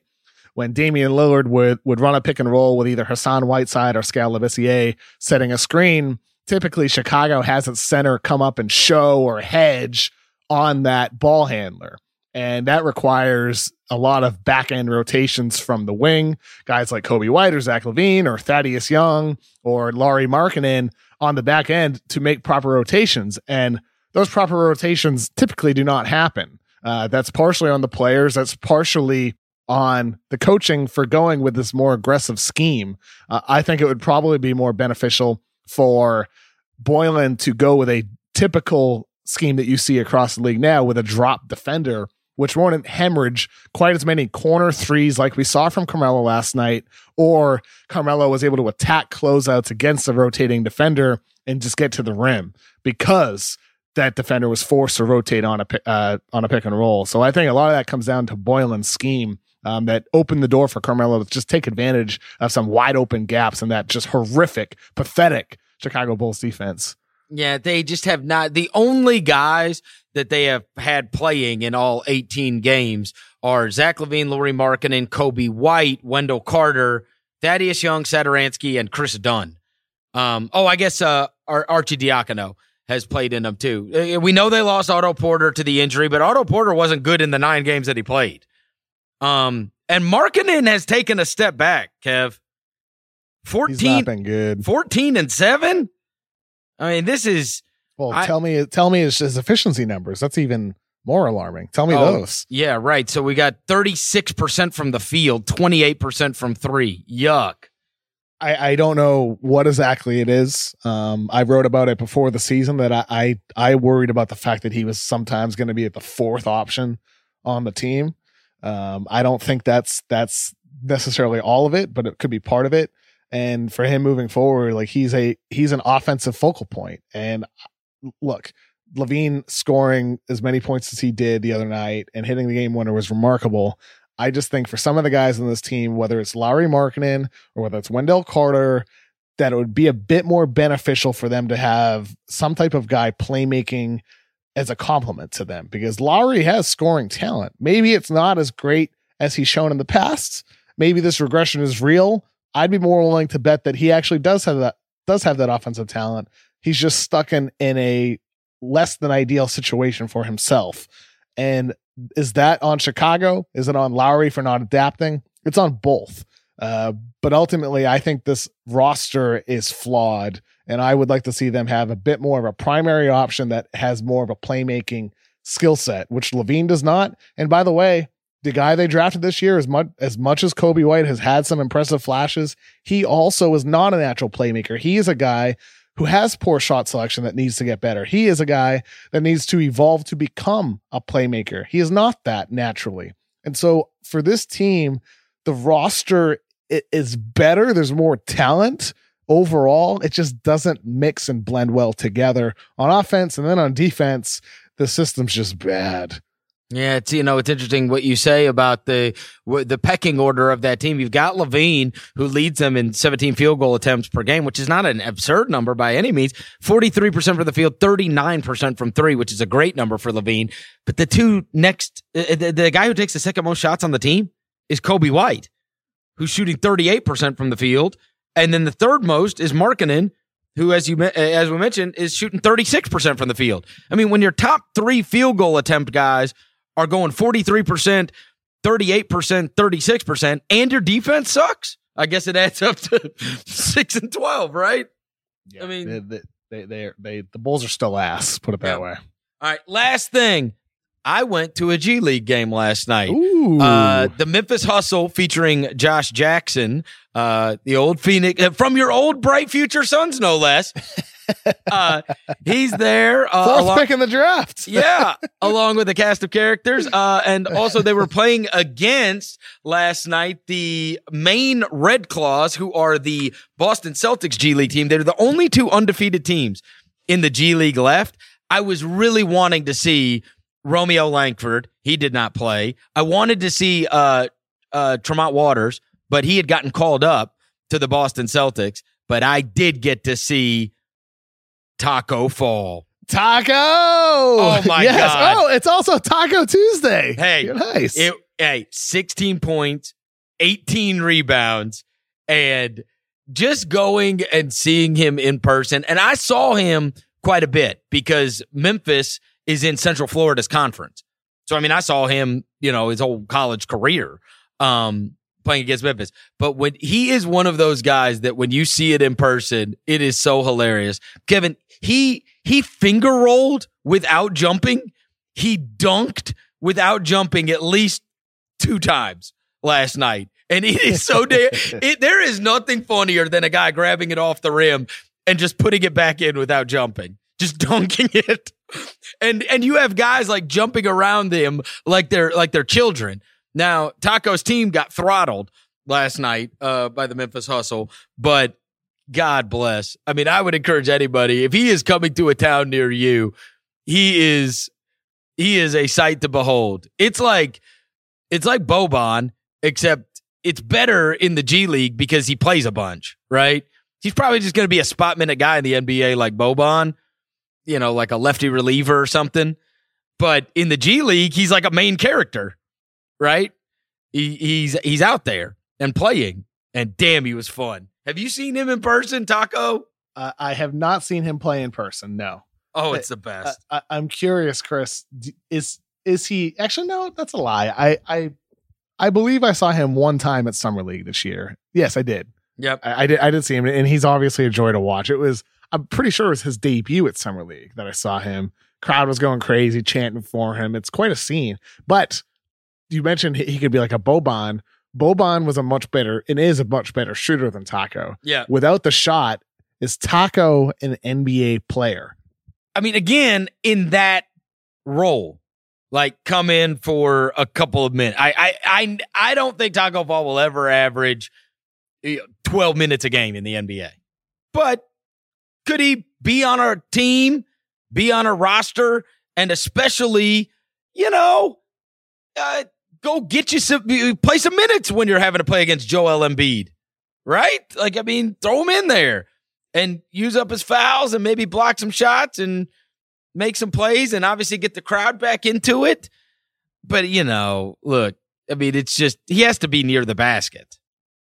when Damian Lillard would would run a pick and roll with either Hassan Whiteside or Skal Labissiere setting a screen typically Chicago has its center come up and show or hedge on that ball handler. And that requires a lot of back end rotations from the wing, guys like Coby White or Zach LaVine or Thaddeus Young or Lauri Markkanen on the back end to make proper rotations. And those proper rotations typically do not happen. Uh, that's partially on the players. That's partially on the coaching for going with this more aggressive scheme. Uh, I think it would probably be more beneficial for Boylen to go with a typical scheme that you see across the league now with a drop defender, which won't hemorrhage quite as many corner threes like we saw from Carmelo last night, or Carmelo was able to attack closeouts against the rotating defender and just get to the rim because that defender was forced to rotate on a uh, on a pick and roll. So I think a lot of that comes down to Boylen's scheme um, that opened the door for Carmelo to just take advantage of some wide open gaps in that just horrific, pathetic Chicago Bulls defense. Yeah, they just have not. The only guys that they have had playing in all 18 games are Zach LaVine, Lauri Markkanen, Coby White, Wendell Carter, Thaddeus Young, Satoransky, and Kris Dunn. Um, oh, I guess uh, Arcidiacono has played in them too. Uh, we know they lost Otto Porter to the injury, but Otto Porter wasn't good in the nine games that he played. Um, and Markkanen has taken a step back, Kev. 14 been good. 14 and 7? I mean, this is Well, I, tell me tell me his, his, efficiency numbers. That's even more alarming. Tell me oh, those. Yeah, right. So we got 36% from the field, 28% from 3. Yuck. I, I don't know what exactly it is. Um, I wrote about it before the season that I, I, I worried about the fact that he was sometimes going to be at the fourth option on the team. Um, I don't think that's that's necessarily all of it, but it could be part of it. And for him moving forward, like he's a he's an offensive focal point. And look, LaVine scoring as many points as he did the other night and hitting the game winner was remarkable. I just think for some of the guys on this team, whether it's Lauri Markkanen or whether it's Wendell Carter, that it would be a bit more beneficial for them to have some type of guy playmaking as a compliment to them because Lauri has scoring talent. Maybe it's not as great as he's shown in the past. Maybe this regression is real. I'd be more willing to bet that he actually does have that does have that offensive talent. He's just stuck in in a less than ideal situation for himself. And is that on Chicago? Is it on Lauri for not adapting? it's on both. Uh, but ultimately, I think this roster is flawed, and I would like to see them have a bit more of a primary option that has more of a playmaking skill set, which LaVine does not. And by the way, the guy they drafted this year, as much as much as Coby White has had some impressive flashes, he also is not a natural playmaker. He is a guy who has poor shot selection that needs to get better. He is a guy that needs to evolve to become a playmaker. He is not that naturally. And so for this team, the roster is better. There's more talent overall. It just doesn't mix and blend well together on offense. And then on defense, the system's just bad. Yeah, it's you know it's interesting what you say about the the pecking order of that team. You've got LaVine who leads them in 17 field goal attempts per game, which is not an absurd number by any means. 43 percent for the field, 39 percent from three, which is a great number for LaVine. But the two next, uh, the, the guy who takes the second most shots on the team is Coby White, who's shooting 38 percent from the field, and then the third most is Markkanen, who, as you as we mentioned, is shooting 36 percent from the field. I mean, when your top three field goal attempt guys are going 43%, 38%, 36%, and your defense sucks, I guess it adds up to 6 and 12, right? Yeah, I mean, they, they, they, they, the Bulls are still ass, put it that yeah. way. All right, last thing. I went to a G League game last night. Uh, the Memphis Hustle featuring Josh Jackson, uh, the old Phoenix, uh, from your old Bright Future Suns, no less. Uh, he's there. Uh, Fourth along, pick in the draft. yeah, along with a cast of characters. Uh, and also, they were playing against last night the Maine Red Claws, who are the Boston Celtics G League team. They're the only two undefeated teams in the G League left. I was really wanting to see Romeo Langford. He did not play. I wanted to see uh, uh, Tremont Waters, but he had gotten called up to the Boston Celtics. But I did get to see Tacko Fall. Taco! Oh my yes. god! Oh, it's also Taco Tuesday. Hey, You're nice. It, hey, sixteen points, eighteen rebounds, and just going and seeing him in person. And I saw him quite a bit because Memphis is in Central Florida's conference. So I mean, I saw him, you know, his whole college career. Um, playing against Memphis. But when he is one of those guys that when you see it in person, it is so hilarious. Kevin, he he finger rolled without jumping. He dunked without jumping at least two times last night. And it is so damn it, there is nothing funnier than a guy grabbing it off the rim and just putting it back in without jumping. Just dunking it. And and you have guys like jumping around them like they're like they're children. Now, Tacko's team got throttled last night uh, by the Memphis Hustle, but God bless. I mean, I would encourage anybody if he is coming to a town near you, he is he is a sight to behold. It's like it's like Boban, except it's better in the G League because he plays a bunch, right? He's probably just going to be a spot minute guy in the NBA like Boban, you know, like a lefty reliever or something. But in the G League, he's like a main character right? He, he's he's out there and playing, and damn, he was fun. Have you seen him in person, Tacko? Uh, I have not seen him play in person. No. Oh, it's the best. I, am curious, Chris. Is is he actually? No, that's a lie. I I I believe I saw him one time at Summer League this year. Yes, I did. Yep, I, I did. I did see him, and he's obviously a joy to watch. It was. I'm pretty sure it was his debut at Summer League that I saw him. Crowd was going crazy, chanting for him. It's quite a scene. But you mentioned he could be like a Boban. Boban was a much better and is a much better shooter than Tacko. Yeah. Without the shot, is Tacko an NBA player? I mean, again, in that role, like come in for a couple of minutes. I I I, I don't think Tacko Fall will ever average 12 minutes a game in the NBA. But could he be on our team, be on a roster, and especially, you know, uh, go get you some play some minutes when you're having to play against Joel Embiid, right? Like I mean, throw him in there and use up his fouls and maybe block some shots and make some plays and obviously get the crowd back into it. But you know, look, I mean, it's just he has to be near the basket.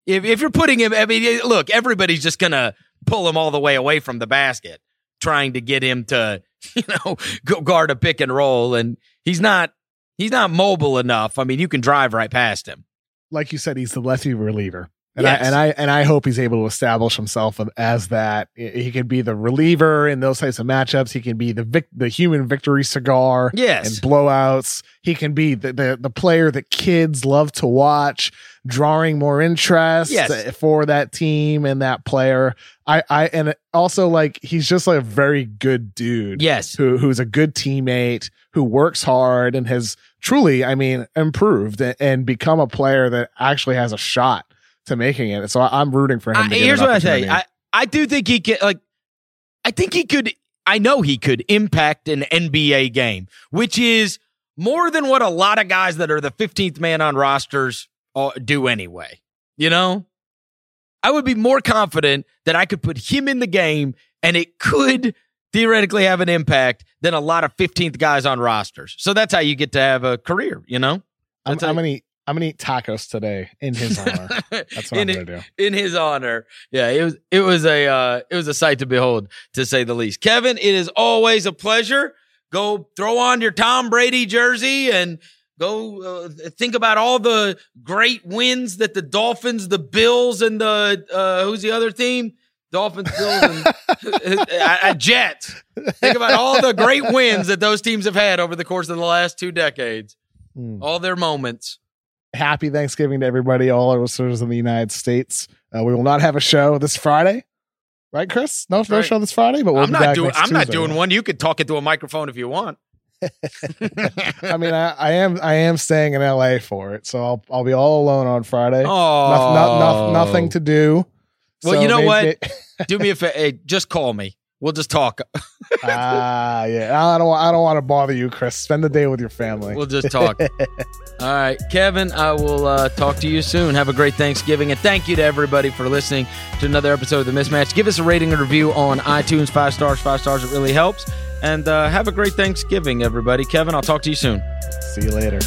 If if you're putting him, I mean, look, everybody's just gonna pull him all the way away from the basket, trying to get him to, you know, go guard a pick and roll, and he's not He's not mobile enough. I mean, you can drive right past him. like you said, he's the lefty reliever. And Yes. I and I and I hope he's able to establish himself as that. He can be the reliever in those types of matchups. He can be the vic- the human victory cigar Yes. and blowouts. He can be the, the the player that kids love to watch, drawing more interest Yes. for that team and that player. I I and also like he's just like a very good dude yes. who who's a good teammate, who works hard and has truly, I mean, improved and, become a player that actually has a shot to making it. So I'm rooting for him. I, here's what I say. I, I do think he could like I think he could I know he could impact an NBA game, which is more than what a lot of guys that are the 15th man on rosters uh, do anyway. You know? I would be more confident that I could put him in the game and it could theoretically have an impact than a lot of 15th guys on rosters. So that's how you get to have a career, you know? I'm, how- I'm gonna. I'm gonna eat tacos today in his honor. That's what In I'm gonna do. in his honor. Yeah, it was it was a uh, it was a sight to behold, to say the least. Kevin, it is always a pleasure. Go throw on your Tom Brady jersey and go uh, think about all the great wins that the Dolphins, the Bills, and the uh, who's the other team? Dolphins, Bills, and uh, uh, Jets. Think about all the great wins that those teams have had over the course of the last two decades. Mm. All their moments. Happy Thanksgiving to everybody, all our listeners in the United States. Uh, we will not have a show this Friday, right, Chris? No, no right. show this Friday, but we'll I'm be not back doing. I'm not doing one. You could talk into a microphone if you want. I mean, I, I am I am staying in LA for it, so I'll I'll be all alone on Friday. Oh, Noth- no- no- nothing to do. Well, So you know what? do me a favor. Hey, just call me. We'll just talk. Ah, yeah. I don't. I don't want to bother you, Chris. Spend the day with your family. We'll just talk. All right, Kevin. I will uh, talk to you soon. Have a great Thanksgiving, and thank you to everybody for listening to another episode of the Mismatch. Give us a rating and review on iTunes. Five stars. Five stars. It really helps. And uh, have a great Thanksgiving, everybody. Kevin, I'll talk to you soon. See you later.